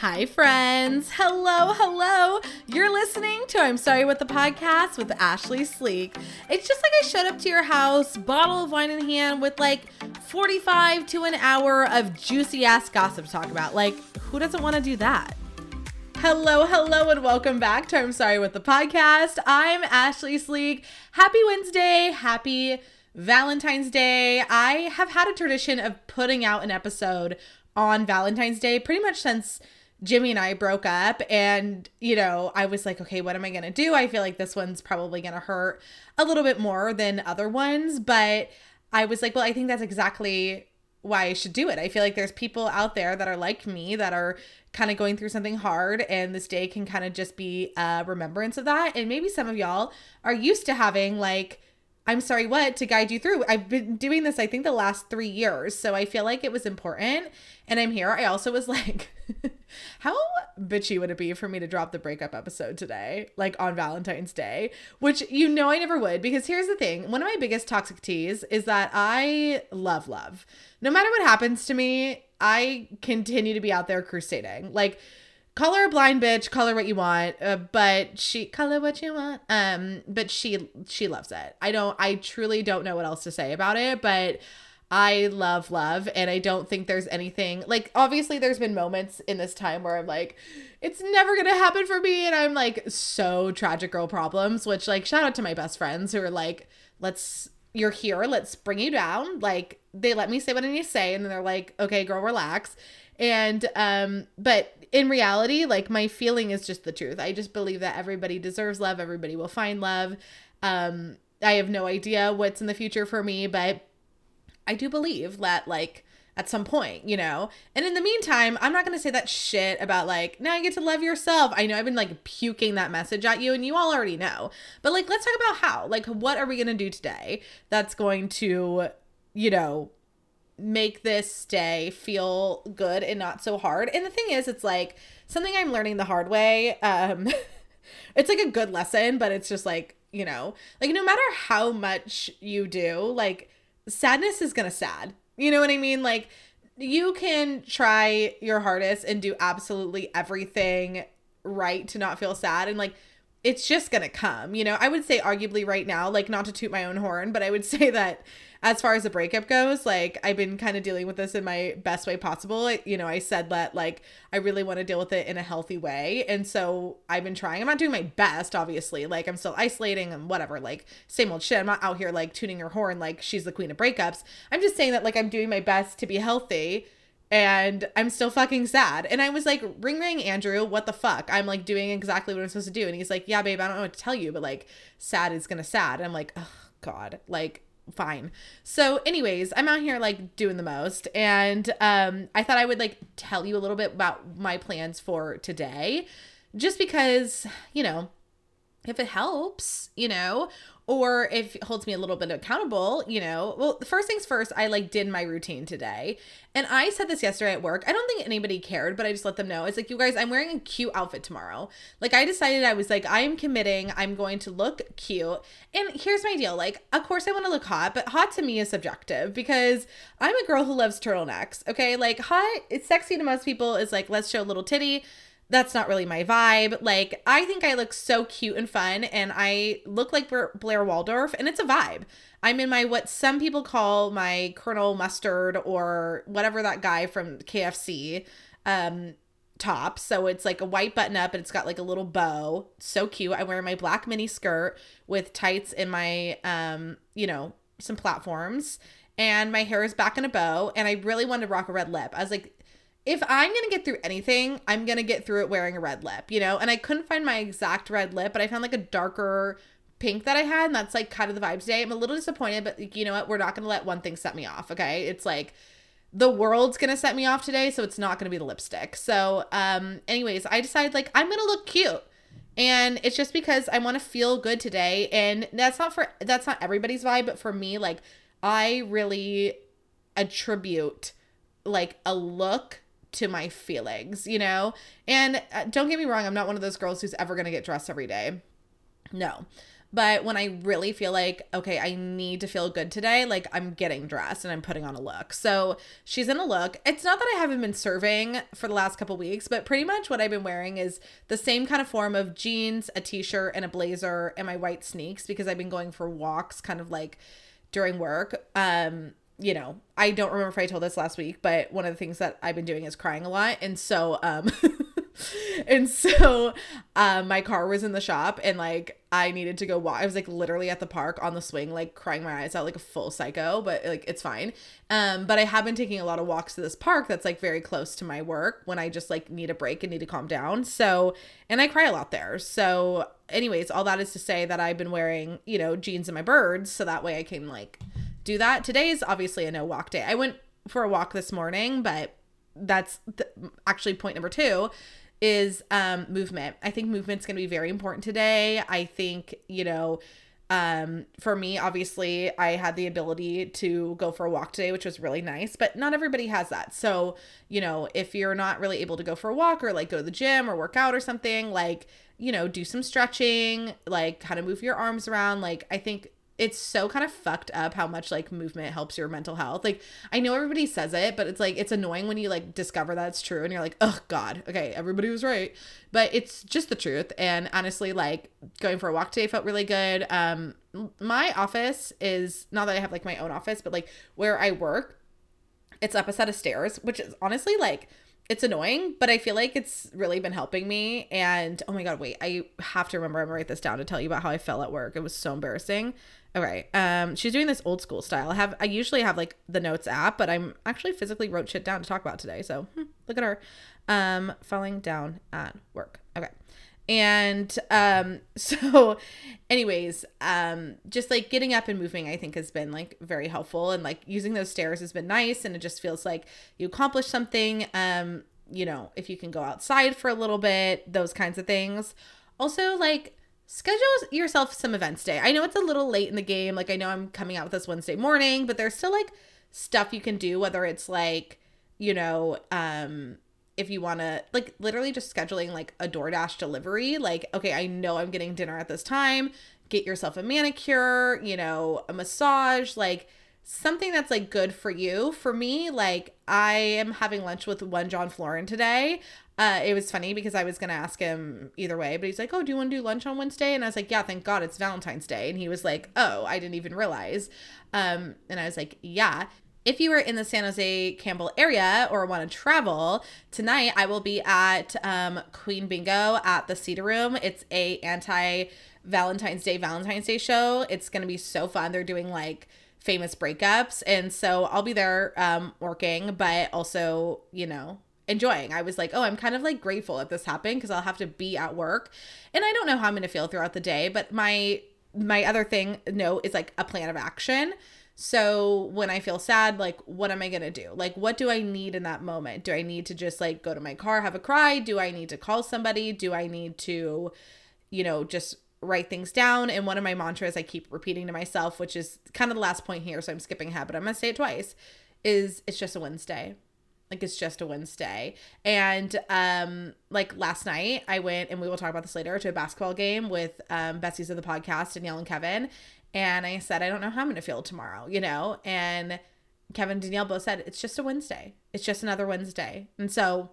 Hi, friends. Hello, hello. You're listening to I'm Sorry What the podcast with Ashley Sleek. It's just like I showed up to your house, bottle of wine in hand, with like 45 to an hour of juicy ass gossip to talk about. Like, who doesn't want to do that? Hello, hello, and welcome back to I'm Sorry What the podcast. I'm Ashley Sleek. Happy Wednesday. Happy Valentine's Day. I have had a tradition of putting out an episode on Valentine's Day pretty much since Jimmy and I broke up and you know, I was like, okay, what am I going to do? I feel like this one's probably going to hurt a little bit more than other ones, but I was like, well, I think that's exactly why I should do it. I feel like there's people out there that are like me that are kind of going through something hard and this day can kind of just be a remembrance of that. And maybe some of y'all are used to having like I'm sorry, what to guide you through. I've been doing this, I think, the last three years. So I feel like it was important. And I'm here. I also was like, how bitchy would it be for me to drop the breakup episode today, like on Valentine's Day? Which you know I never would, because here's the thing one of my biggest toxic teas is that I love love. No matter what happens to me, I continue to be out there crusading. Like, call her a blind bitch call her what you want uh, but she call her what you want. Um but she she loves it. I don't i truly don't know what else to say about it but i love love and i don't think there's anything like obviously there's been moments in this time where i'm like it's never gonna happen for me and i'm like so tragic girl problems which like shout out to my best friends who are like let's you're here let's bring you down. Like they let me say what i need to say and then they're like okay girl relax. And um but in reality like my feeling is just the truth i just believe that everybody deserves love everybody will find love um i have no idea what's in the future for me but i do believe that like at some point, you know? And in the meantime, I'm not to say that shit about like, now you get to love yourself. I know I've been like puking that message at you and you all already know. But like, let's talk about how. Like, what are we to do today that's going to, you know, make this day feel good and not so hard. And the thing is, it's like something I'm learning the hard way. Um, it's like a good lesson, but it's just like, you know, like no matter how much you do, like sadness is gonna sad. You know what I mean? Like you can try your hardest and do absolutely everything right to not feel sad. And like it's just gonna come. You know, I would say arguably right now, like not to toot my own horn, but I would say that as far as the breakup goes, like I've been kind of dealing with this in my best way possible. You know, I said that like I really want to deal with it in a healthy way. And so I've been trying. I'm not doing my best, obviously. Like I'm still isolating and whatever, like same old shit. I'm not out here like tuning your horn like she's the queen of breakups. I'm just saying that like I'm doing my best to be healthy and I'm still fucking sad. And I was like, ring ring, Andrew, what the fuck? I'm like doing exactly what I'm supposed to do. And he's like, yeah, babe, I don't know what to tell you, but like sad is gonna sad. And I'm like, oh God, like fine. So, anyways, I'm out here like doing the most. And um, I thought I would like tell you a little bit about my plans for today. Just because, you know, if it helps, you know, or if it holds me a little bit accountable, you know. Well, first things first, I like did my routine today. And I said this yesterday at work. I don't think anybody cared, but I just let them know. It's like, you guys, I'm wearing a cute outfit tomorrow. Like, I decided I was like, I am committing. I'm going to look cute. And here's my deal. Like, of course, I want to look hot, but hot to me is subjective because I'm a girl who loves turtlenecks. Okay. Like, hot, it's sexy to most people is like, let's show a little titty that's not really my vibe. Like, I think I look so cute and fun, and I look like Blair Waldorf, and it's a vibe. I'm in my what some people call my Colonel Mustard or whatever that guy from KFC um, top. So it's like a white button up, and it's got like a little bow. So cute. I wear my black mini skirt with tights and my, um, you know, some platforms. And my hair is back in a bow, and I really wanted to rock a red lip. I was like, if I'm gonna get through anything, I'm gonna get through it wearing a red lip, you know? And I couldn't find my exact red lip, but I found like a darker pink that I had, and that's like kind of the vibe today. I'm a little disappointed, but you know what? We're not gonna let one thing set me off, okay? It's like the world's gonna set me off today, so it's not gonna be the lipstick. So, um, anyways, I decided like I'm gonna look cute. And it's just because I want to feel good today. And that's not for that's not everybody's vibe, but for me, like I really attribute like a look to my feelings, you know? And uh, don't get me wrong, I'm not one of those girls who's ever going to get dressed every day. No. But when I really feel like, okay, I need to feel good today, like I'm getting dressed and I'm putting on a look. So she's in a look. It's not that I haven't been serving for the last couple weeks, but pretty much what I've been wearing is the same kind of form of jeans, a t shirt, and a blazer, and my white sneaks because I've been going for walks kind of like during work. Um, you know, I don't remember if I told this last week, but one of the things that I've been doing is crying a lot. And so, um, and so um, my car was in the shop and like I needed to go walk. I was like literally at the park on the swing, like crying my eyes out like a full psycho, but like it's fine. Um, but I have been taking a lot of walks to this park that's like very close to my work when I just like need a break and need to calm down. So, and I cry a lot there. So, anyways, all that is to say that I've been wearing, you know, jeans and my birds so that way I can like do that. Today is obviously a no walk day. I went for a walk this morning, but that's th- actually point number two is um movement. I think movement's going to be very important today. I think, you know, um for me obviously I had the ability to go for a walk today, which was really nice, but not everybody has that. So, you know, if you're not really able to go for a walk or like go to the gym or work out or something, like, you know, do some stretching, like kind of move your arms around, like I think it's so kind of fucked up how much like movement helps your mental health. Like I know everybody says it, but it's like it's annoying when you like discover that it's true and you're like, "Oh god, okay, everybody was right." But it's just the truth and honestly like going for a walk today felt really good. Um my office is not that I have like my own office, but like where I work, it's up a set of stairs, which is honestly like it's annoying, but I feel like it's really been helping me. And oh my god, wait, I have to remember I'm gonna write this down to tell you about how I fell at work. It was so embarrassing. Okay. Um, she's doing this old school style. I have I usually have like the notes app, but I'm actually physically wrote shit down to talk about today. So hmm, look at her. Um, falling down at work. Okay. And um, so anyways, um, just like getting up and moving, I think has been like very helpful. And like using those stairs has been nice and it just feels like you accomplished something. Um, you know, if you can go outside for a little bit, those kinds of things. Also, like schedule yourself some events day. I know it's a little late in the game. Like I know I'm coming out with this Wednesday morning, but there's still like stuff you can do whether it's like, you know, um if you want to like literally just scheduling like a DoorDash delivery, like okay, I know I'm getting dinner at this time, get yourself a manicure, you know, a massage, like something that's like good for you. For me, like I am having lunch with one John Florin today. Uh, it was funny because I was gonna ask him either way, but he's like, "Oh, do you want to do lunch on Wednesday?" And I was like, "Yeah, thank God it's Valentine's Day." And he was like, "Oh, I didn't even realize." Um, and I was like, "Yeah." If you are in the San Jose Campbell area or want to travel tonight, I will be at um, Queen Bingo at the Cedar Room. It's a anti Valentine's Day Valentine's Day show. It's gonna be so fun. They're doing like famous breakups, and so I'll be there um, working, but also you know enjoying. I was like, oh, I'm kind of like grateful that this happened because I'll have to be at work. And I don't know how I'm to feel throughout the day, but my my other thing note is like a plan of action. So when I feel sad, like what am I going to do? Like what do I need in that moment? Do I need to just like go to my car, have a cry? Do I need to call somebody? Do I need to you know, just write things down and one of my mantras I keep repeating to myself, which is kind of the last point here, so I'm skipping ahead, but I'm going to say it twice, is it's just a Wednesday like it's just a Wednesday. And um like last night I went and we will talk about this later to a basketball game with um Bessie's of the podcast, Danielle and Kevin. And I said, I don't know how I'm gonna feel tomorrow, you know? And Kevin and Danielle both said it's just a Wednesday. It's just another Wednesday. And so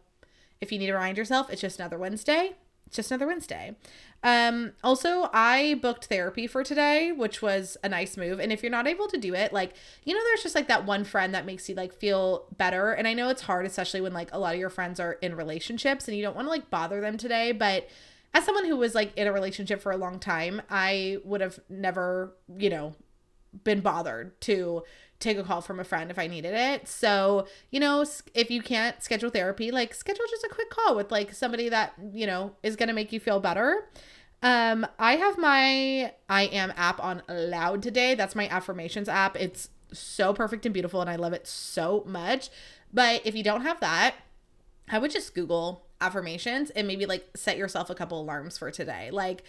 if you need to remind yourself, it's just another Wednesday. It's just another Wednesday. Um, also, I booked therapy for today, which was a nice move. And if you're not able to do it, like, you know, there's just like that one friend that makes you like feel better. And I know it's hard, especially when like a lot of your friends are in relationships and you don't want to like bother them today. But as someone who was like in a relationship for a long time, I would have never, you know, been bothered to take a call from a friend if I needed it. So, you know, if you can't schedule therapy, like schedule just a quick call with like somebody that, you know, is going to make you feel better. Um, I have my I am app on loud today. That's my affirmations app. It's so perfect and beautiful and I love it so much. But if you don't have that, I would just Google affirmations and maybe like set yourself a couple alarms for today. Like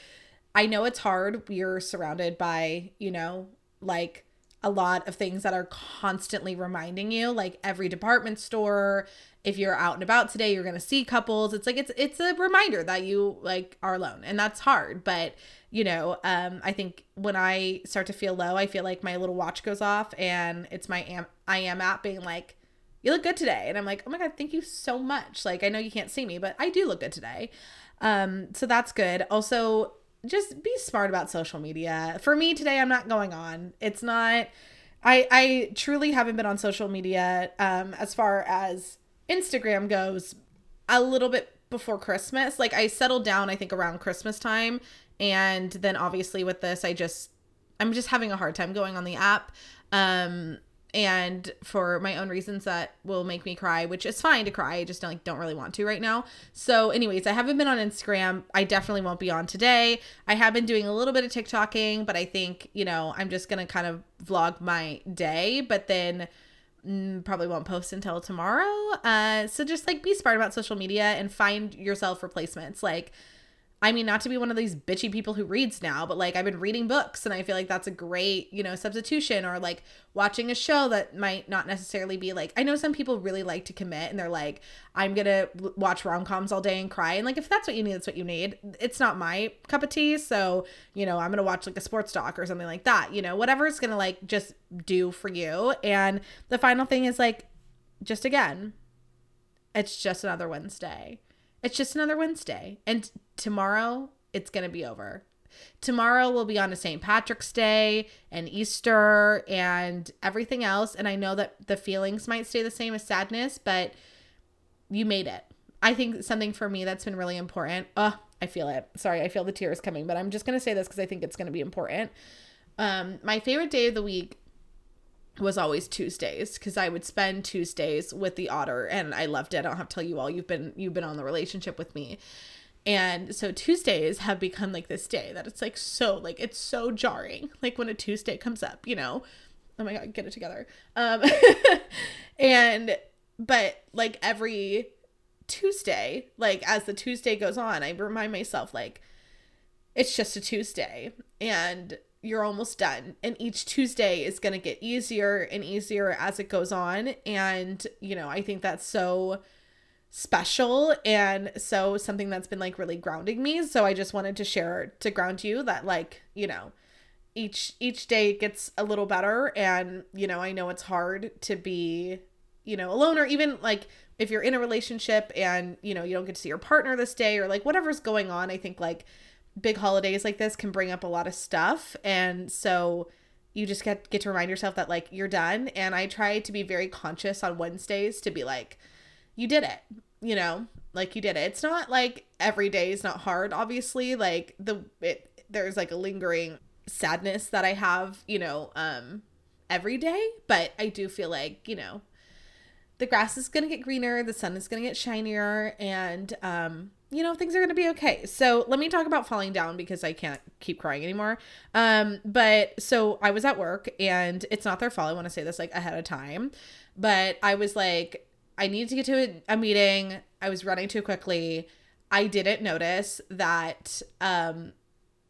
I know it's hard. You're surrounded by, you know, like a lot of things that are constantly reminding you like every department store if you're out and about today you're to see couples it's like it's it's a reminder that you like are alone and that's hard but you know um i think when i start to feel low i feel like my little watch goes off and it's my am i am app being like you look good today and i'm like oh my god thank you so much like i know you can't see me but i do look good today um so that's good also just be smart about social media. For me today, I'm not going on. It's not. I I truly haven't been on social media um, as far as Instagram goes. A little bit before Christmas, like I settled down. I think around Christmas time, and then obviously with this, I just I'm just having a hard time going on the app. Um, and for my own reasons that will make me cry, which is fine to cry. I just don't like don't really want to right now. So, anyways, I haven't been on Instagram. I definitely won't be on today. I have been doing a little bit of TikToking, but I think, you know, I'm just gonna kind of vlog my day, but then mm, probably won't post until tomorrow. Uh, so just like be smart about social media and find yourself replacements. Like I mean, not to be one of these bitchy people who reads now, but like I've been reading books and I feel like that's a great, you know, substitution or like watching a show that might not necessarily be like, I know some people really like to commit and they're like, I'm going to watch rom coms all day and cry. And like, if that's what you need, that's what you need. It's not my cup of tea. So, you know, I'm going to watch like a sports doc or something like that, you know, whatever's going to like just do for you. And the final thing is like, just again, it's just another Wednesday it's just another Wednesday. And tomorrow, it's going to be over. Tomorrow will be on a St. Patrick's Day and Easter and everything else. And I know that the feelings might stay the same as sadness, but you made it. I think something for me that's been really important. Oh, I feel it. Sorry, I feel the tears coming, but I'm just going to say this because I think it's going to be important. Um, my favorite day of the week was always Tuesdays because I would spend Tuesdays with the otter and I loved it. I don't have to tell you all you've been you've been on the relationship with me. And so Tuesdays have become like this day that it's like so like it's so jarring. Like when a Tuesday comes up, you know. Oh my god, get it together. Um and but like every Tuesday, like as the Tuesday goes on, I remind myself like it's just a Tuesday and you're almost done. And each Tuesday is going to get easier and easier as it goes on. And, you know, I think that's so special and so something that's been like really grounding me. So I just wanted to share to ground you that, like, you know, each each day gets a little better and you know i know it's hard to be you know alone or even like if you're in a relationship and you know you don't get to see your partner this day or like whatever's going on i think like big holidays like this can bring up a lot of stuff. And so you just get get to remind yourself that like you're done. And i try to be very conscious on wednesdays to be like you did it you know? Like you did it. It's not like every day is not hard obviously. Like the it there's like a lingering sadness that i have you know um every day. But i do feel like you know the grass is going to get greener the sun is going to get shinier and um you know things are going to be okay. So let me talk about falling down because i can't keep crying anymore. Um but so i was at work and it's not their fault i want to say this like ahead of time but i was like i needed to get to a, a meeting. I was running too quickly. I didn't notice that um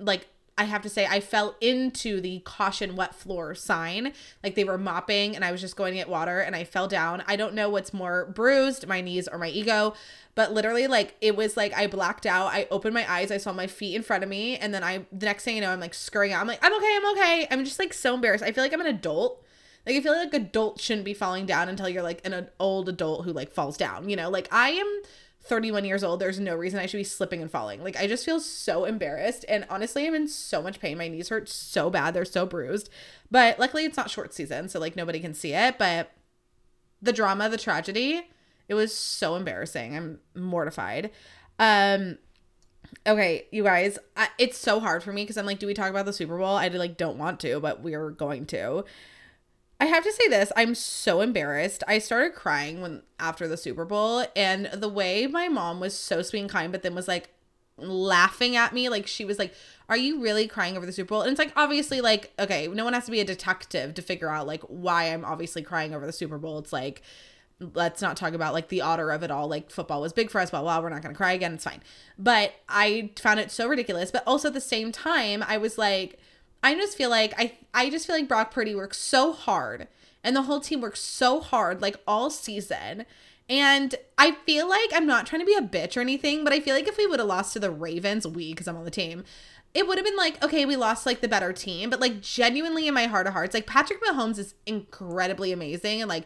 like I have to say, I fell into the caution wet floor sign. Like they were mopping and I was just going to get water and I fell down. I don't know what's more bruised, my knees or my ego, but literally, like it was like I blacked out. I opened my eyes, I saw my feet in front of me, and then I, the next thing you know, I'm like scurrying out. I'm like, I'm okay, I'm okay. I'm just like so embarrassed. I feel like I'm an adult. Like I feel like adults shouldn't be falling down until you're like an old adult who like falls down, you know? Like I am 31 years old. There's no reason I should be slipping and falling. Like, I just feel so embarrassed. And honestly, I'm in so much pain. My knees hurt so bad. They're so bruised. But luckily, it's not short season. So, like, nobody can see it. But the drama, the tragedy, it was so embarrassing. I'm mortified. Um, okay, you guys, I, it's so hard for me because I'm like, do we talk about the Super Bowl? I like don't want to, but we're going to. I have to say this, I'm so embarrassed. I started crying when after the Super Bowl and the way my mom was so sweet and kind but then was like laughing at me like she was like, "Are you really crying over the Super Bowl?" And it's like obviously like okay, no one has to be a detective to figure out like why I'm obviously crying over the Super Bowl. It's like let's not talk about like the otter of it all. Like football was big for us, but wow, we're not gonna cry again. It's fine. But I found it so ridiculous. But also at the same time, I was like, I just feel like I I just feel like Brock Purdy works so hard and the whole team works so hard like all season. And I feel like I'm not trying to be a bitch or anything, but I feel like if we would have lost to the Ravens, we because I'm on the team, it would have been like, okay, we lost like the better team, but like genuinely in my heart of hearts, like Patrick Mahomes is incredibly amazing and like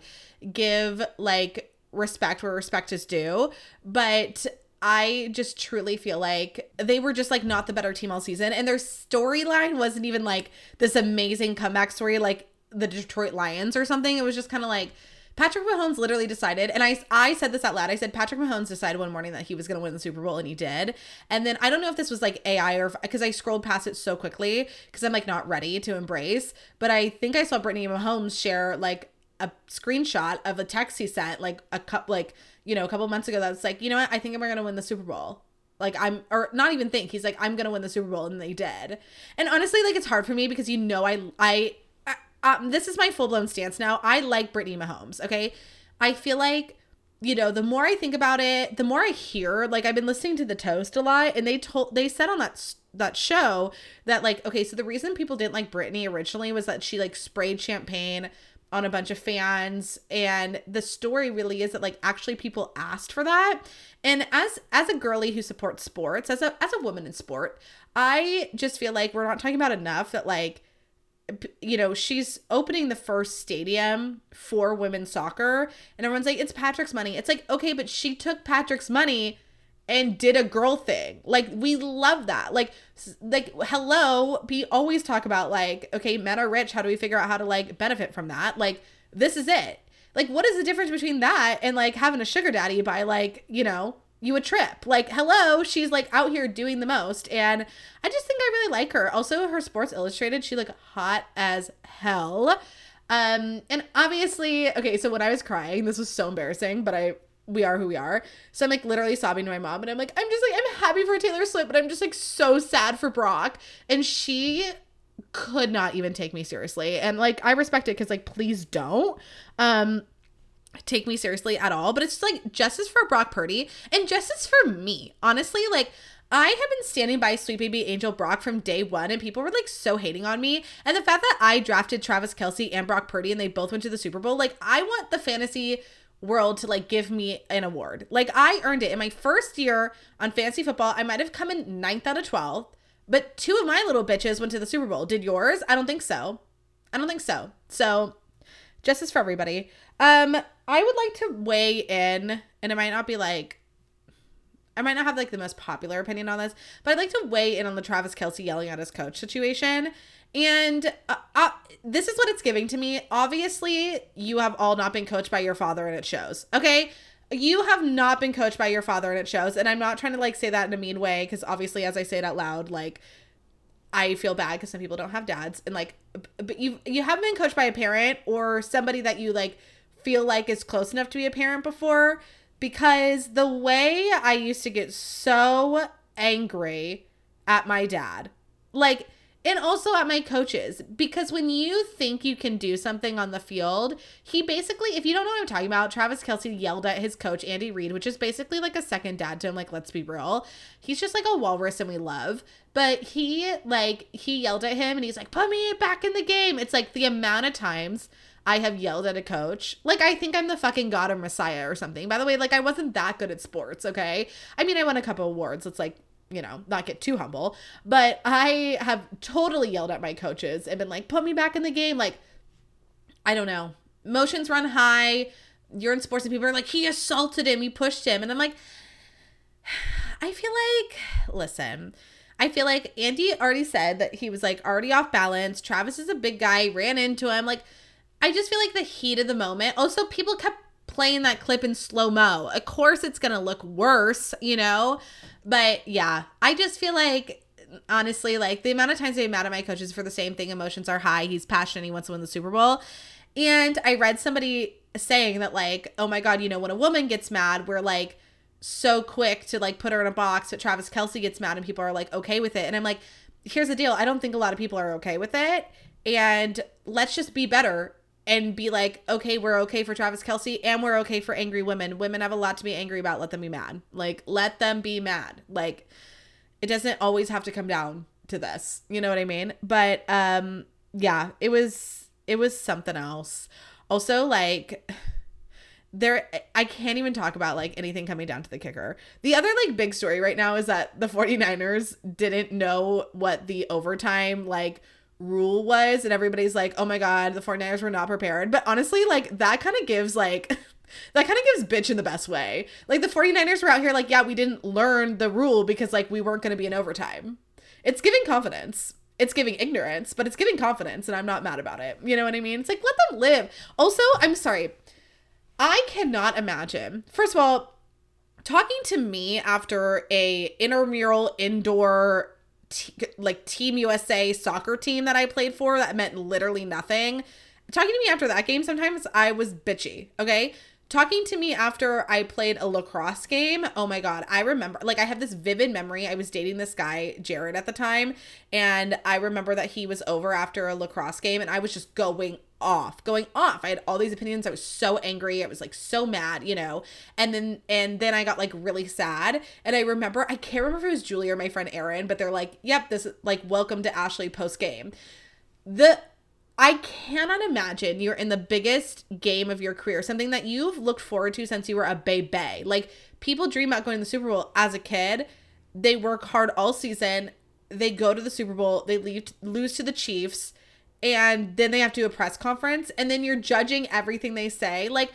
give like respect where respect is due. But I just truly feel like they were just like not the better team all season. And their storyline wasn't even like this amazing comeback story like the Detroit Lions or something. It was just kind of like, Patrick Mahomes literally decided, and I I said this out loud. I said Patrick Mahomes decided one morning that he was going to win the Super Bowl, and he did. And then I don't know if this was like AI or because I scrolled past it so quickly because I'm like not ready to embrace. But I think I saw Brittany Mahomes share like a screenshot of a text he sent like a cup like you know a couple months ago that's like you know what I think going to win the Super Bowl. Like I'm or not even think he's like I'm gonna win the Super Bowl and they did. And honestly, like it's hard for me because you know I I um, this is my full blown stance now. I like Brittany Mahomes. Okay, I feel like you know the more I think about it, the more I hear. Like I've been listening to the Toast a lot, and they told they said on that that show that like okay, so the reason people didn't like Brittany originally was that she like sprayed champagne on a bunch of fans. And the story really is that like actually people asked for that. And as as a girly who supports sports as a as a woman in sport i just feel like we're not talking about enough that like you know, she's opening the first stadium for women's soccer, and everyone's like, it's Patrick's money. It's like, okay, but she took Patrick's money and did a girl thing. Like, we love that. Like, like, hello, we always talk about, like, okay, men are rich. How do we figure out how to, like, benefit from that? Like, this is it. Like, what is the difference between that and, like, having a sugar daddy by, like, you know, you a trip. Like, hello, she's like out here doing the most. And I just think I really like her. Also, her Sports Illustrated, she look hot as hell. Um, and obviously, okay, so when I was crying, this was so embarrassing, but I we are who we are. So I'm like literally sobbing to my mom and I'm like, I'm just like, I'm happy for Taylor Swift, but I'm just like so sad for Brock. And she could not even take me seriously. And like I respect it because like please don't. Um take me seriously at all, but it's just, like justice for Brock Purdy and justice for me. Honestly, like I have been standing by Sweet Baby Angel Brock from day one, and people were like so hating on me. And the fact that I drafted Travis Kelce and Brock Purdy and they both went to the Super Bowl, like I want the fantasy world to like give me an award. Like I earned it in my first year on fantasy football. I might have come in ninth out of 12, but two of my little bitches went to the Super Bowl. Did yours? I don't think so. I don't think so. So justice for everybody. Um, I would like to weigh in, and it might not be like I might not have like the most popular opinion on this, but I'd like to weigh in on the Travis Kelce yelling at his coach situation. And uh, uh, this is what it's giving to me. Obviously, you have all not been coached by your father, and it shows. Okay. You have not been coached by your father, and it shows. And I'm not trying to like say that in a mean way, because obviously, as I say it out loud, like I feel bad because some people don't have dads, and like, but you you haven't been coached by a parent or somebody that you like feel like is close enough to be a parent before because the way I used to get so angry at my dad, like, and also at my coaches, because when you think you can do something on the field, he basically, if you don't know what I'm talking about, Travis Kelce yelled at his coach, Andy Reid, which is basically like a second dad to him. Like, let's be real. He's just like a walrus and we love. But he, like, he yelled at him and he's like, put me back in the game. It's like the amount of times I have yelled at a coach. Like, I think I'm the fucking god or messiah or something. By the way, like, I wasn't that good at sports, okay? I mean, I won a couple awards. It's like, you know, not get too humble. But I have totally yelled at my coaches and been like, put me back in the game. Like, I don't know. Motions run high. You're in sports and people are like, he assaulted him, he pushed him. And I'm like, I feel like, listen, I feel like Andy already said that he was like already off balance. Travis is a big guy, ran into him. Like, I just feel like the heat of the moment. Also, people kept playing that clip in slow mo. Of course, it's going to look worse, you know? But yeah, I just feel like, honestly, like the amount of times I'm mad at my coaches for the same thing, emotions are high. He's passionate. He wants to win the Super Bowl. And I read somebody saying that, like, oh my God, you know, when a woman gets mad, we're like, so quick to like put her in a box, but Travis Kelce gets mad and people are like okay with it. And I'm like, here's the deal. I don't think a lot of people are okay with it. And let's just be better and be like, okay, we're okay for Travis Kelce and we're okay for angry women. Women have a lot to be angry about. Let them be mad. Like, let them be mad. Like, it doesn't always have to come down to this. You know what I mean? But um yeah, it was it was something else. Also like there I can't even talk about like anything coming down to the kicker. The other like big story right now is that the 49ers didn't know what the overtime like rule was and everybody's like, "Oh my god, the 49ers were not prepared." But honestly, like that kind of gives like that kind of gives bitch in the best way. Like the 49ers were out here like, "Yeah, we didn't learn the rule because like we weren't going to be in overtime." It's giving confidence. It's giving ignorance, but it's giving confidence and I'm not mad about it. You know what I mean? It's like let them live. Also, I'm sorry I cannot imagine. First of all, talking to me after a intramural indoor t- like Team USA soccer team that I played for that meant literally nothing. Talking to me after that game sometimes I was bitchy, okay? Talking to me after I played a lacrosse game. Oh my God. I remember, like, I have this vivid memory. I was dating this guy, Jared, at the time. And I remember that he was over after a lacrosse game and I was just going off, going off. I had all these opinions. I was so angry. I was like so mad, you know. And then and then I got like really sad. And I remember I can't remember if it was Julie or my friend Erin, but they're like, "Yep, this is like welcome to Ashley post game." The I cannot imagine you're in the biggest game of your career, something that you've looked forward to since you were a baby. Like people dream about going to the Super Bowl as a kid. They work hard all season. They go to the Super Bowl. They leave, lose to the Chiefs, and then they have to do a press conference, and then you're judging everything they say. Like,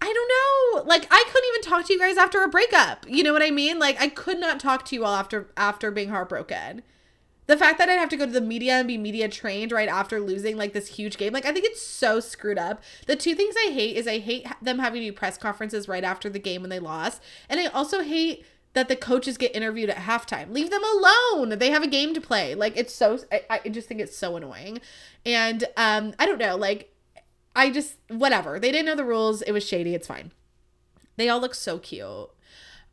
I don't know. Like I couldn't even talk to you guys after a breakup. You know what I mean? Like I could not talk to you all after after being heartbroken the fact that I'd have to go to the media and be media trained right after losing like this huge game, like I think it's so screwed up. The two things I hate is I hate them having to do press conferences right after the game when they lost, and I also hate that the coaches get interviewed at halftime. Leave them alone. They have a game to play. Like it's so I, I just think it's so annoying. And um I don't know, like I just whatever. They didn't know the rules. It was shady. It's fine. They all look so cute.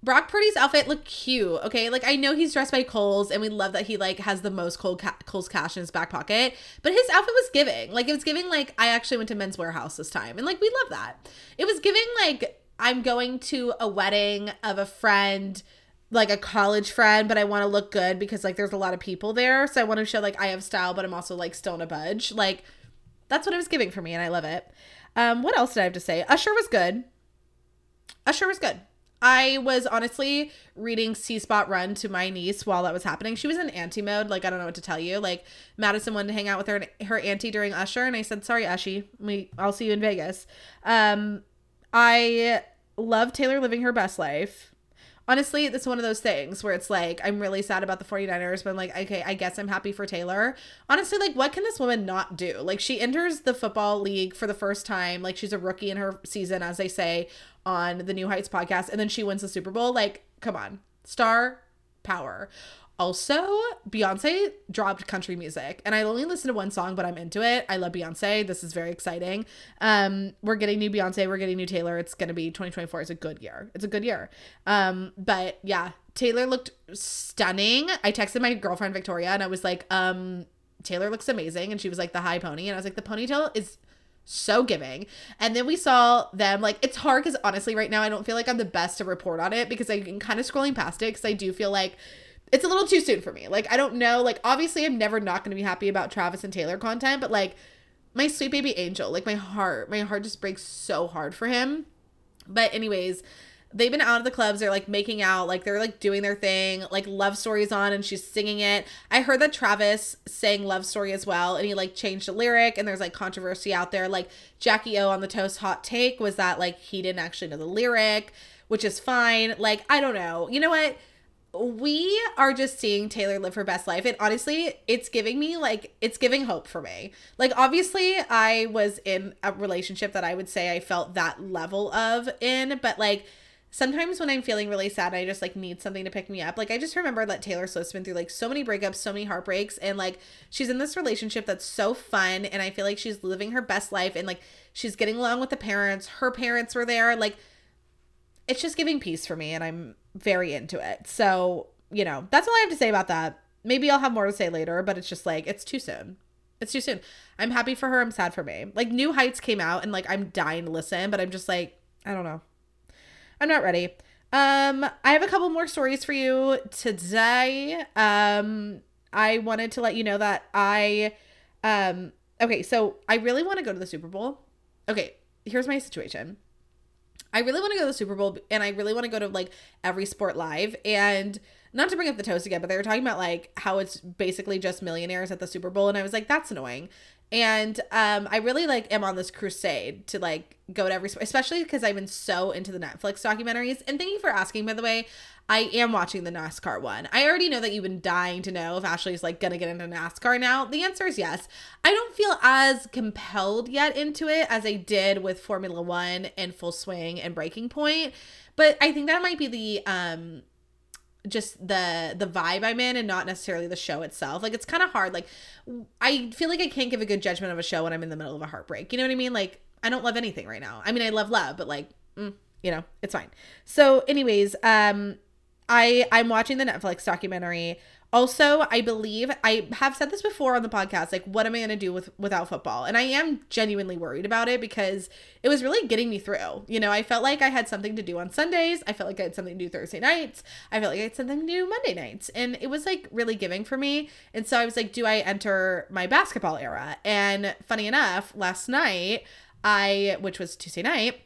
Brock Purdy's outfit looked cute. Okay, like I know he's dressed by Kohl's, and we love that he like has the most Kohl's, ca- cash in his back pocket. But his outfit was giving, like it was giving like I actually went to Men's Wearhouse this time, and like we love that. It was giving like I'm going to a wedding of a friend, like a college friend, but I want to look good because like there's a lot of people there, so I want to show like I have style, but I'm also like still in a budge. Like that's what it was giving for me, and I love it. Um, what else did I have to say? Usher was good. Usher was good. I was honestly reading See Spot Run to my niece while that was happening. She was in auntie mode. Like, I don't know what to tell you. Like, Madison wanted to hang out with her her auntie during Usher, and I said, sorry, Ushy. We, I'll see you in Vegas. Um, I love Taylor living her best life honestly, it's one of those things where it's like, I'm really sad about the 49ers, but I'm like, okay, I guess I'm happy for Taylor. Honestly, like, what can this woman not do? Like, she enters the football league for the first time. Like, she's a rookie in her season, as they say on the New Heights podcast, and then she wins the Super Bowl. Like, come on, star power. Also, Beyonce dropped country music, and I only listened to one song, but I'm into it. I love Beyonce. This is very exciting. Um, we're getting new Beyonce. We're getting new Taylor. It's gonna be 2024. It's a good year. It's a good year. Um, but yeah, Taylor looked stunning. I texted my girlfriend Victoria, and I was like, um, Taylor looks amazing, and she was like the high pony, and I was like, the ponytail is so giving. And then we saw them like it's hard because honestly, right now I don't feel like I'm the best to report on it because I'm kind of scrolling past it because I do feel like it's a little too soon for me. Like I don't know. Like obviously I'm never not going to be happy about Travis and Taylor content, but like my sweet baby angel, like my heart, my heart just breaks so hard for him. But anyways, they've been out of the clubs. They're like making out, like they're like doing their thing. Like love stories on, and she's singing it. I heard that Travis sang love story as well, and he like changed the lyric. And there's like controversy out there. Like Jackie O on the Toast hot take was that like he didn't actually know the lyric, which is fine. Like I don't know. You know what? We are just seeing Taylor live her best life. And honestly, it's giving me like, it's giving hope for me. Like, obviously, I was in a relationship that I would say I felt that level of in, but like, sometimes when I'm feeling really sad, I just like need something to pick me up. Like, I just remember that Taylor Swift's been through like so many breakups, so many heartbreaks, and like, she's in this relationship that's so fun. And I feel like she's living her best life and like, she's getting along with the parents. Her parents were there. Like, it's just giving peace for me and I'm very into it. So, you know, that's all I have to say about that. Maybe I'll have more to say later, but it's just like it's too soon. It's too soon. I'm happy for her. I'm sad for me. Like New Heights came out and like I'm dying to listen, but I'm just like, I don't know. I'm not ready. Um, I have a couple more stories for you today. Um, I wanted to let you know that I, um, okay, so I really want to go to the Super Bowl. Okay, here's my situation. I really want to go to the Super Bowl and I really want to go to like every sport live. And not to bring up the toast again, but they were talking about like how it's basically just millionaires at the Super Bowl. And I was like, that's annoying and um i really like am on this crusade to like go to every especially because i've been so into the netflix documentaries. And thank you for asking by the way. I am watching the nascar one. I already know that you've been dying to know if ashley's like gonna get into nascar now. The answer is yes. I don't feel as compelled yet into it as i did with formula one and full swing and breaking point but i think that might be the um just the the vibe I'm in and not necessarily the show itself. Like it's kind of hard. Like I feel like I can't give a good judgment of a show when I'm in the middle of a heartbreak. You know what I mean? Like I don't love anything right now. I mean, I love love, but like, mm, you know, it's fine. So, anyways, um, I I'm watching the Netflix documentary also, I believe I have said this before on the podcast like what am I going to do with without football? And I am genuinely worried about it because it was really getting me through. You know, I felt like I had something to do on Sundays. I felt like I had something to do Thursday nights. I felt like I had something to do Monday nights. And it was like really giving for me. And so I was like, do I enter my basketball era? And funny enough, last night, I which was Tuesday night,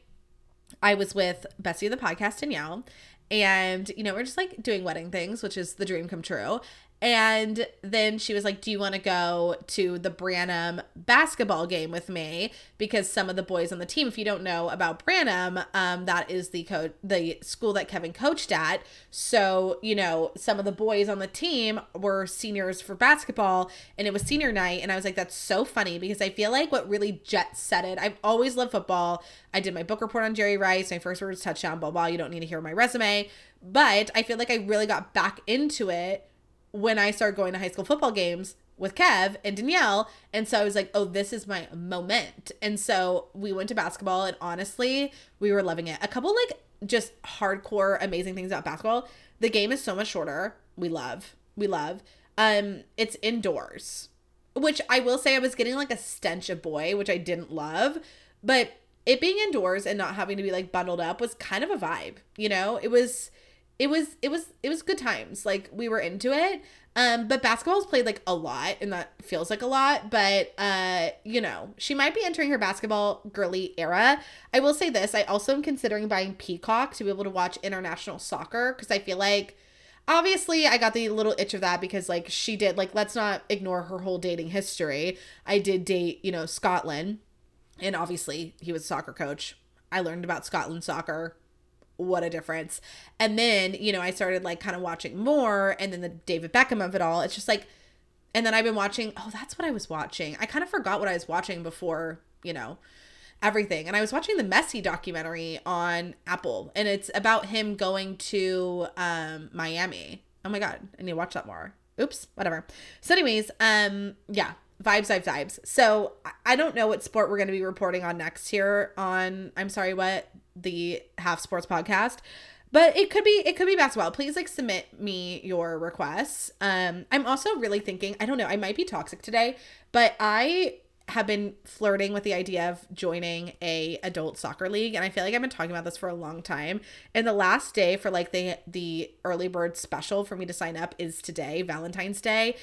I was with Bessie the podcast Danielle and you know we're just like doing wedding things which is the dream come true and then she was like, Do you want to go to the Branham basketball game with me? Because some of the boys on the team, if you don't know about Branham, um, that is the co- the school that Kevin coached at. So, you know, some of the boys on the team were seniors for basketball and it was senior night. And I was like, That's so funny because I feel like what really jet set it. I've always loved football. I did my book report on Jerry Rice. My first word was touchdown, blah, blah. You don't need to hear my resume. But I feel like I really got back into it when I started going to high school football games with Kev and Danielle. And so I was like, oh, this is my moment. And so we went to basketball, and honestly, we were loving it. A couple like just hardcore amazing things about basketball. The game is so much shorter. We love. We love. Um, it's indoors. Which I will say I was getting like a stench of boy, which I didn't love. But it being indoors and not having to be like bundled up was kind of a vibe, you know? It was it was it was it was good times. Like we were into it. Um, but basketball's played like a lot, and that feels like a lot. But uh, you know, she might be entering her basketball girly era. I will say this: I also am considering buying Peacock to be able to watch international soccer because I feel like obviously I got the little itch of that because like she did like let's not ignore her whole dating history. I did date, you know, Scotland and obviously he was a soccer coach. I learned about Scotland soccer what a difference. And then, you know, I started like kind of watching more and then the David Beckham of it all. It's just like and then I've been watching, oh, that's what I was watching. I kind of forgot what I was watching before, you know, everything. And I was watching the Messi documentary on Apple and it's about him going to um Miami. Oh my god, I need to watch that more. Oops, whatever. So anyways, um yeah, vibes, vibes, vibes. So I don't know what sport we're going to be reporting on next here on I'm sorry what the Half Sports podcast. But it could be it could be basketball. Please like submit me your requests. Um I'm also really thinking, I don't know, I might be toxic today, but I have been flirting with the idea of joining a adult soccer league and I feel like I've been talking about this for a long time. And the last day for like the the early bird special for me to sign up is today, Valentine's Day.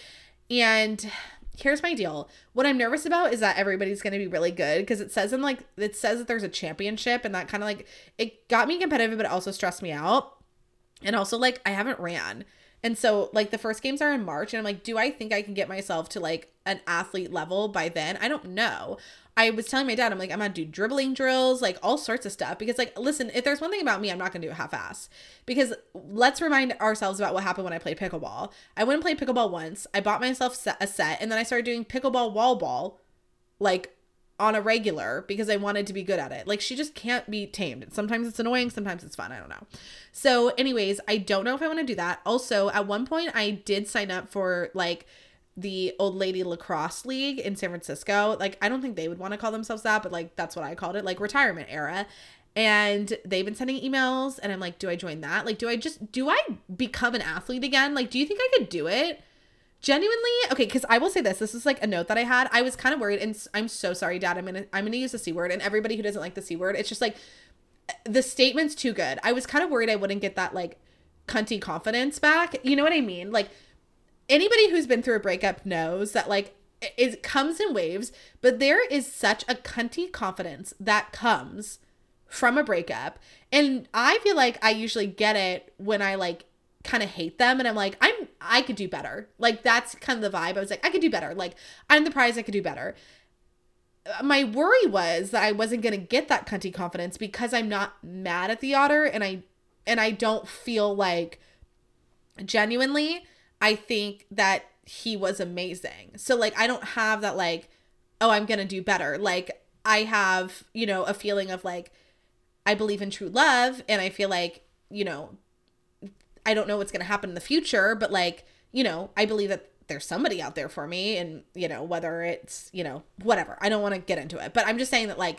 And here's my deal. What I'm nervous about is that everybody's going to be really good because it says in like it says that there's a championship and that kind of like it got me competitive but it also stressed me out. And also like I haven't ran. And so like the first games are in March and I'm like do I think I can get myself to like an athlete level by then? I don't know. I was telling my dad, I'm like, I'm gonna do dribbling drills, like all sorts of stuff. Because, like, listen, if there's one thing about me, I'm not gonna do it half ass. Because let's remind ourselves about what happened when I played pickleball. I went and played pickleball once. I bought myself a set, and then I started doing pickleball wall ball, like on a regular because I wanted to be good at it. Like she just can't be tamed. Sometimes it's annoying, sometimes it's fun. I don't know. So, anyways, I don't know if I want to do that. Also, at one point I did sign up for like the old lady lacrosse league in San Francisco. Like I don't think they would want to call themselves that, but like that's what I called it, like retirement era. And they've been sending emails and I'm like, do I join that? Like do I just do I become an athlete again? Like do you think I could do it? Genuinely, okay, because I will say this. This is like a note that I had. I was kind of worried, and I'm so sorry, Dad. I'm gonna I'm gonna use the c word, and everybody who doesn't like the c word, it's just like eh, the statement's too good. I was kind of worried I wouldn't get that like cunty confidence back. You know what I mean? Like anybody who's been through a breakup knows that like it comes in waves, but there is such a cunty confidence that comes from a breakup. And I feel like I usually get it when I like kind of hate them and I'm like, I'm I could do better. Like that's kind of the vibe. I was like, I could do better. Like I'm the prize, I could do better. Uh, my worry was that I wasn't gonna get that cunty confidence because I'm not mad at the otter and I and I don't feel like genuinely I think that he was amazing. So like I don't have that like oh I'm going to do better. Like I have, you know, a feeling of like I believe in true love and I feel like, you know, I don't know what's going to happen in the future, but like, you know, I believe that there's somebody out there for me and, you know, whether it's, you know, whatever. I don't want to get into it, but I'm just saying that like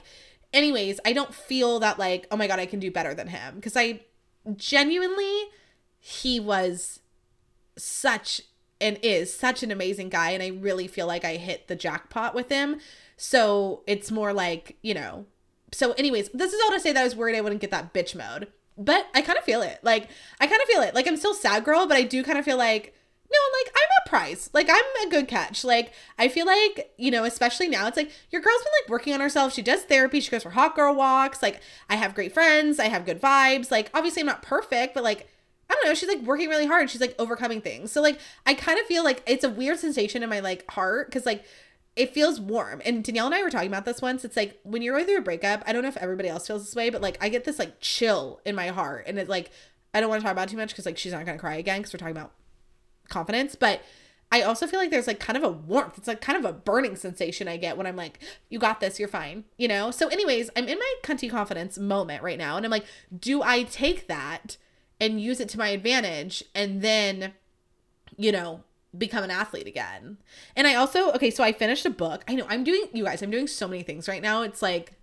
anyways, I don't feel that like, oh my god, I can do better than him because I genuinely he was such and is such an amazing guy and I really feel like I hit the jackpot with him. So it's more like, you know. So anyways, this is all to say that I was worried I wouldn't get that bitch mode. But I kind of feel it. Like I kind of feel it. Like I'm still sad girl, but I do kind of feel like no, like I'm a prize. Like I'm a good catch. Like I feel like, you know, especially now, it's like your girl's been like working on herself. She does therapy. She goes for hot girl walks. Like I have great friends. I have good vibes. Like obviously I'm not perfect, but like I don't know, she's like working really hard. She's like overcoming things. So like I kind of feel like it's a weird sensation in my like heart cuz like it feels warm. And Danielle and I were talking about this once. It's like when you're going through a breakup, I don't know if everybody else feels this way, but like I get this like chill in my heart and it's like I don't want to talk about too much cuz like she's not to cry again cuz we're talking about confidence, but I also feel like there's like kind of a warmth. It's like kind of a burning sensation I get when I'm like, you got this, you're fine, you know? So, anyways, I'm in my cunty confidence moment right now. And I'm like, do I take that and use it to my advantage and then, you know, become an athlete again? And I also, okay, so I finished a book. I know I'm doing, you guys, I'm doing so many things right now. It's like,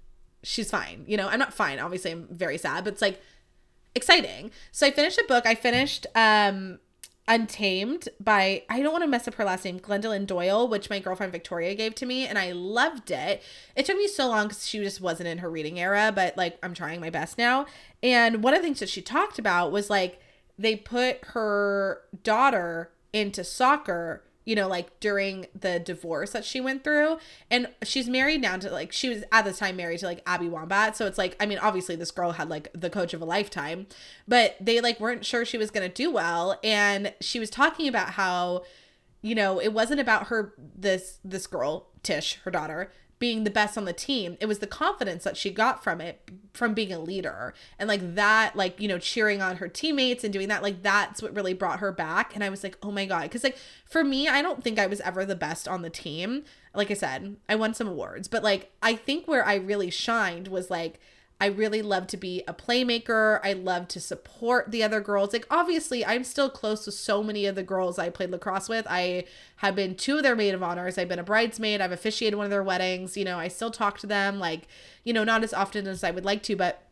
she's fine. You know, I'm not fine. Obviously, I'm very sad, but it's like exciting. So I finished a book. I finished, um, Untamed by I don't want to mess up her last name, Glennon Doyle, which my girlfriend Victoria gave to me, and I loved it. It took me so long because she just wasn't in her reading era, but like I'm trying my best now. And one of the things that she talked about was like they put her daughter into soccer you know, like during the divorce that she went through. And she's married now to like, she was at the time married to like Abby Wambach. So it's like, I mean, obviously this girl had like the coach of a lifetime, but they like weren't sure she was going to do well. And she was talking about how, you know, it wasn't about her, this, this girl, Tish, her daughter, being the best on the team. It was the confidence that she got from it, from being a leader. And like that, like, you know, cheering on her teammates and doing that, like, that's what really brought her back. And I was like, oh my God. Cause like for me, I don't think I was ever the best on the team. Like I said, I won some awards, but like, I think where I really shined was like, I really love to be a playmaker. I love to support the other girls. Like, obviously, I'm still close to so many of the girls I played lacrosse with. I have been two of their maid of honors. I've been a bridesmaid. I've officiated one of their weddings. You know, I still talk to them, like, you know, not as often as I would like to, but,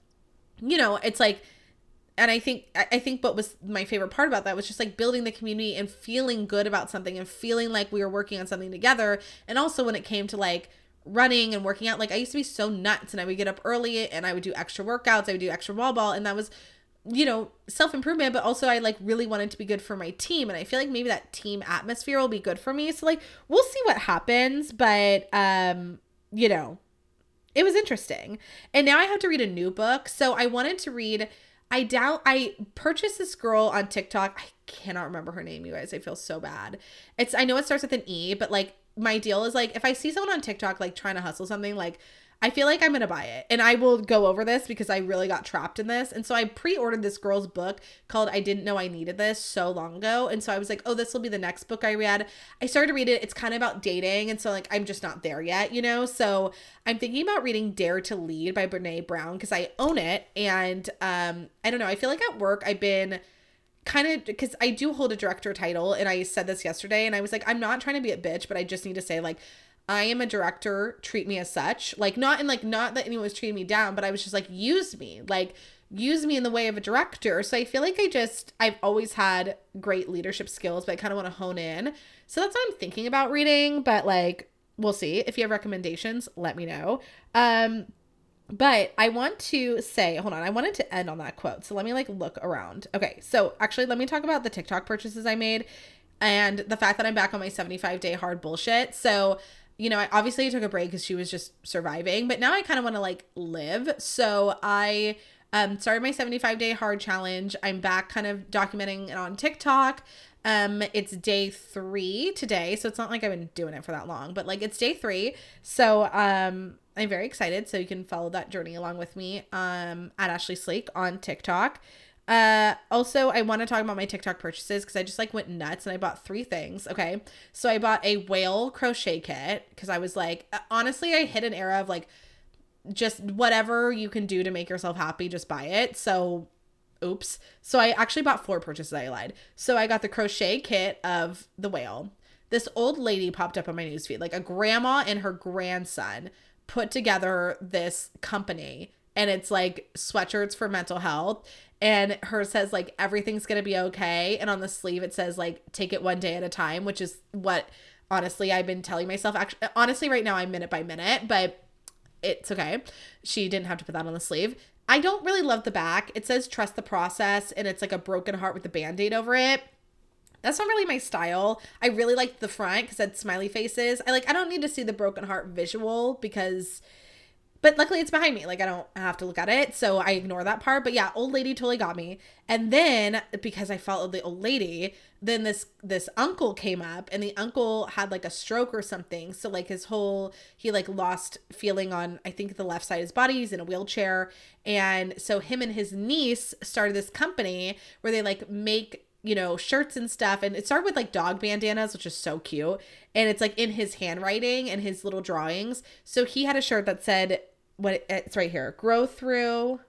you know, it's like, and I think I think what was my favorite part about that was just like building the community and feeling good about something and feeling like we were working on something together. And also when it came to like running and working out. Like I used to be so nuts and I would get up early and I would do extra workouts. I would do extra wall ball and that was you know, self improvement, but also I like really wanted to be good for my team. And I feel like maybe that team atmosphere will be good for me. So like we'll see what happens. But um, you know, it was interesting. And now I have to read a new book. So I wanted to read I doubt I purchased this girl on TikTok. I cannot remember her name, you guys. I feel so bad. It's I know it starts with an E, but like my deal is like if I see someone on TikTok like trying to hustle something, like I feel like I'm gonna buy it. And I will go over this because I really got trapped in this. And so I pre-ordered this girl's book called I Didn't Know I Needed This so long ago. And so I was like, oh, this will be the next book I read. I started to read it. It's kind of about dating. And so like I'm just not there yet, you know? So I'm thinking about reading Dare to Lead by Brene Brown because I own it. And um, I don't know, I feel like at work I've been kind of because I do hold a director title and I said this yesterday and I was like I'm not trying to be a bitch but I just need to say like I am a director treat me as such. Like not in like not that anyone was treating me down but I was just like use me. Like use me in the way of a director. So I feel like I just I've always had great leadership skills but I kind of want to hone in. So that's what I'm thinking about reading but like we'll see. If you have recommendations let me know. Um but I want to say, hold on, I wanted to end on that quote. So let me like look around. Okay, so actually, let me talk about the TikTok purchases I made and the fact that I'm back on my 75 day hard bullshit. So, you know, I obviously took a break because she was just surviving, but now I kind of want to like live. So I um, started my 75 day hard challenge. I'm back kind of documenting it on TikTok. Um, it's day three today, so it's not like I've been doing it for that long, but like it's day three. So um I'm very excited. So you can follow that journey along with me um, at Ashley Slake on TikTok. Uh, also, I want to talk about my TikTok purchases because I just like went nuts and I bought three things. Okay. So I bought a whale crochet kit because I was like, uh, honestly, I hit an era of like just whatever you can do to make yourself happy, just buy it. So, oops. So I actually bought four purchases. I lied. So I got the crochet kit of the whale. This old lady popped up on my newsfeed, like a grandma and her grandson put together this company and it's like sweatshirts for mental health and her says like everything's gonna be okay and on the sleeve it says like take it one day at a time which is what honestly i've been telling myself. Actually honestly right now i'm minute by minute but it's okay. She didn't have to put that on the sleeve. I don't really love the back. It says trust the process and it's like a broken heart with a band-aid over it that's not really my style. I really like the front because it's smiley faces. I like I don't need to see the broken heart visual because but luckily it's behind me. Like I don't have to look at it. So I ignore that part. But yeah, old lady totally got me. And then because I followed the old lady, then this this uncle came up and the uncle had like a stroke or something. So like his whole he like lost feeling on I think the left side of his body. He's in a wheelchair. And so him and his niece started this company where they like make you know, shirts and stuff. And it started with like dog bandanas, which is so cute. And it's like in his handwriting and his little drawings. So he had a shirt that said, what eh, it's right here grow through,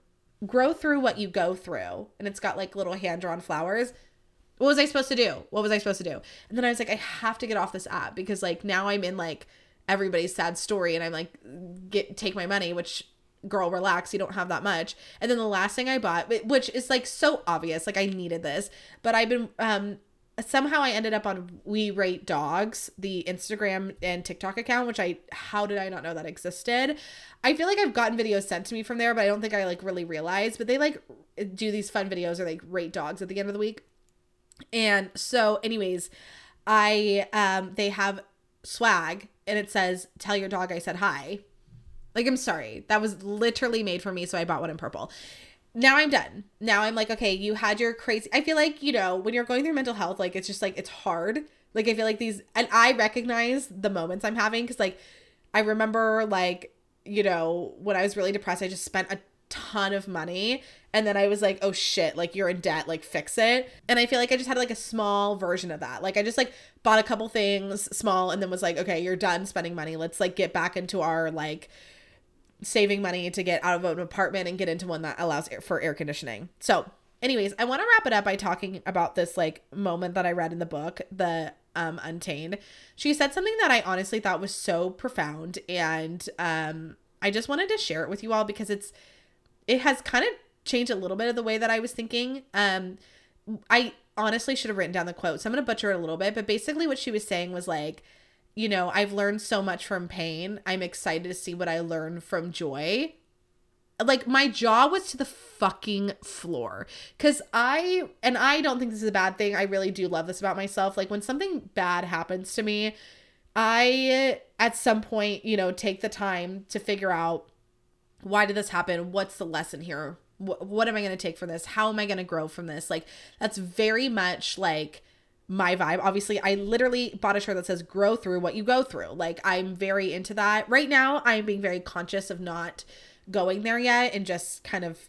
grow through what you go through. And it's got like little hand drawn flowers. What was I supposed to do? What was I supposed to do? And then I was like, I have to get off this app because like now I'm in like everybody's sad story and I'm like, get take my money, which girl relax you don't have that much. And then the last thing i bought which is like so obvious like i needed this but i've been um somehow i ended up on we rate dogs the instagram and tiktok account which i how did i not know that existed? I feel like i've gotten videos sent to me from there but i don't think i like really realized but they like do these fun videos or like rate dogs at the end of the week. And so anyways i um they have swag and it says tell your dog i said hi like, I'm sorry. That was literally made for me, so I bought one in purple. Now I'm done. Now I'm like, okay, you had your crazy. I feel like, you know, when you're going through mental health, like, it's just like, it's hard. Like, I feel like these, and I recognize the moments I'm having because, like, I remember, like, you know, when I was really depressed, I just spent a ton of money and then I was like, oh shit, like you're in debt, like fix it. And I feel like I just had like a small version of that. Like I just like bought a couple things small and then was like, okay, you're done spending money. Let's like get back into our like saving money to get out of an apartment and get into one that allows air, for air conditioning. So, anyways, I want to wrap it up by talking about this like moment that I read in the book, the um Untamed. She said something that I honestly thought was so profound and um I just wanted to share it with you all because it's it has kind of changed a little bit of the way that I was thinking. Um I honestly should have written down the quote. So I'm going to butcher it a little bit, but basically what she was saying was like you know, I've learned so much from pain. I'm excited to see what I learn from joy. Like my jaw was to the fucking floor cuz I and I don't think this is a bad thing. I really do love this about myself. Like when something bad happens to me, I at some point, you know, take the time to figure out why did this happen? What's the lesson here? What, what am I going to take from this? How am I going to grow from this? Like that's very much like my vibe. Obviously, I literally bought a shirt that says grow through what you go through. Like I'm very into that. Right now, I'm being very conscious of not going there yet and just kind of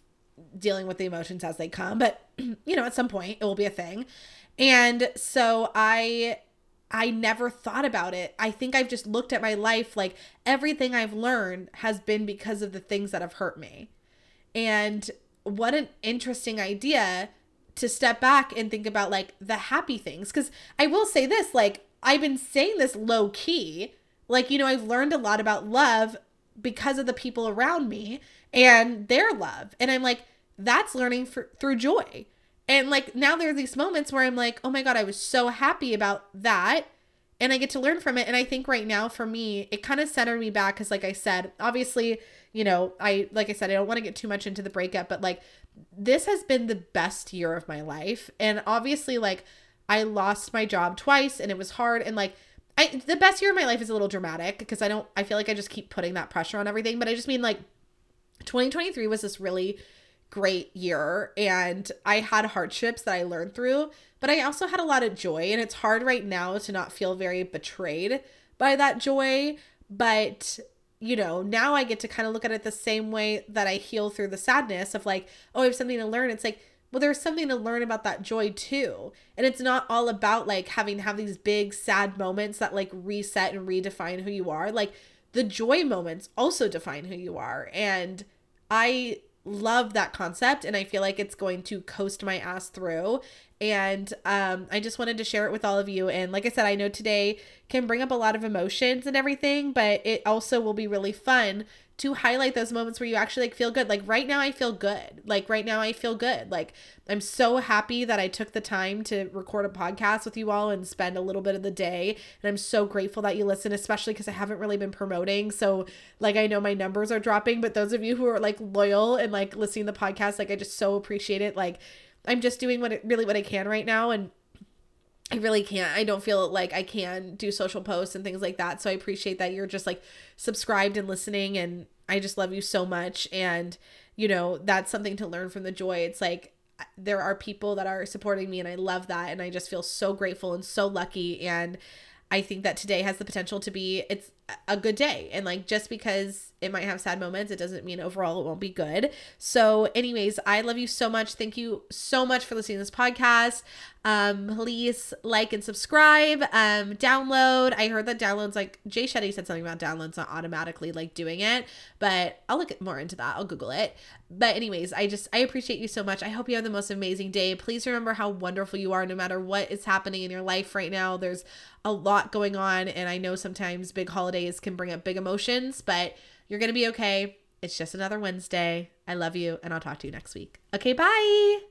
dealing with the emotions as they come, but you know, at some point it will be a thing. And so I I never thought about it. I think I've just looked at my life like everything I've learned has been because of the things that have hurt me. And what an interesting idea to step back and think about like the happy things. Cause I will say this, like, I've been saying this low key. Like, you know, I've learned a lot about love because of the people around me and their love. And I'm like, that's learning for, through joy. And like now there are these moments where I'm like, oh my God, I was so happy about that. And I get to learn from it. And I think right now for me, it kind of centered me back because, like I said, obviously you know, I like I said, I don't want to get too much into the breakup, but like this has been the best year of my life. And obviously, like I lost my job twice and it was hard. And like I the best year of my life is a little dramatic because I don't I feel like I just keep putting that pressure on everything, but I just mean like 2023 was this really great year and I had hardships that I learned through, but I also had a lot of joy. And it's hard right now to not feel very betrayed by that joy, but you know, now I get to kind of look at it the same way that I heal through the sadness of like, oh, I have something to learn. It's like, well, there's something to learn about that joy too. And it's not all about like having to have these big sad moments that like reset and redefine who you are. Like the joy moments also define who you are. And I love that concept and I feel like it's going to coast my ass through. And um, I just wanted to share it with all of you. And like I said, I know today can bring up a lot of emotions and everything, but it also will be really fun to highlight those moments where you actually like feel good. Like right now I feel good. Like right now I feel good. Like I'm so happy that I took the time to record a podcast with you all and spend a little bit of the day. And I'm so grateful that you listen, especially because I haven't really been promoting. So like I know my numbers are dropping, but those of you who are like loyal and like listening to the podcast, like I just so appreciate it. Like I'm just doing what it, really what I can right now and I really can't. I don't feel like I can do social posts and things like that. So I appreciate that you're just like subscribed and listening and I just love you so much and you know, that's something to learn from the joy. It's like uh, there are people that are supporting me and I love that and I just feel so grateful and so lucky and I think that today has the potential to be it's a good day and like just because it might have sad moments it doesn't mean overall it won't be good. So anyways i love you so much. Thank you so much for listening to this podcast. Um please like and subscribe um download. I heard that downloads like jay shetty said something about downloads not automatically like doing it but i'll look more into that. I'll google it. But anyways i just i appreciate you so much. I hope you have the most amazing day. Please remember how wonderful you are no matter what is happening in your life right now. There's a lot going on and i know sometimes big holidays can bring up big emotions but you're going to be okay. It's just another wednesday. I love you and i'll talk to you next week. Okay bye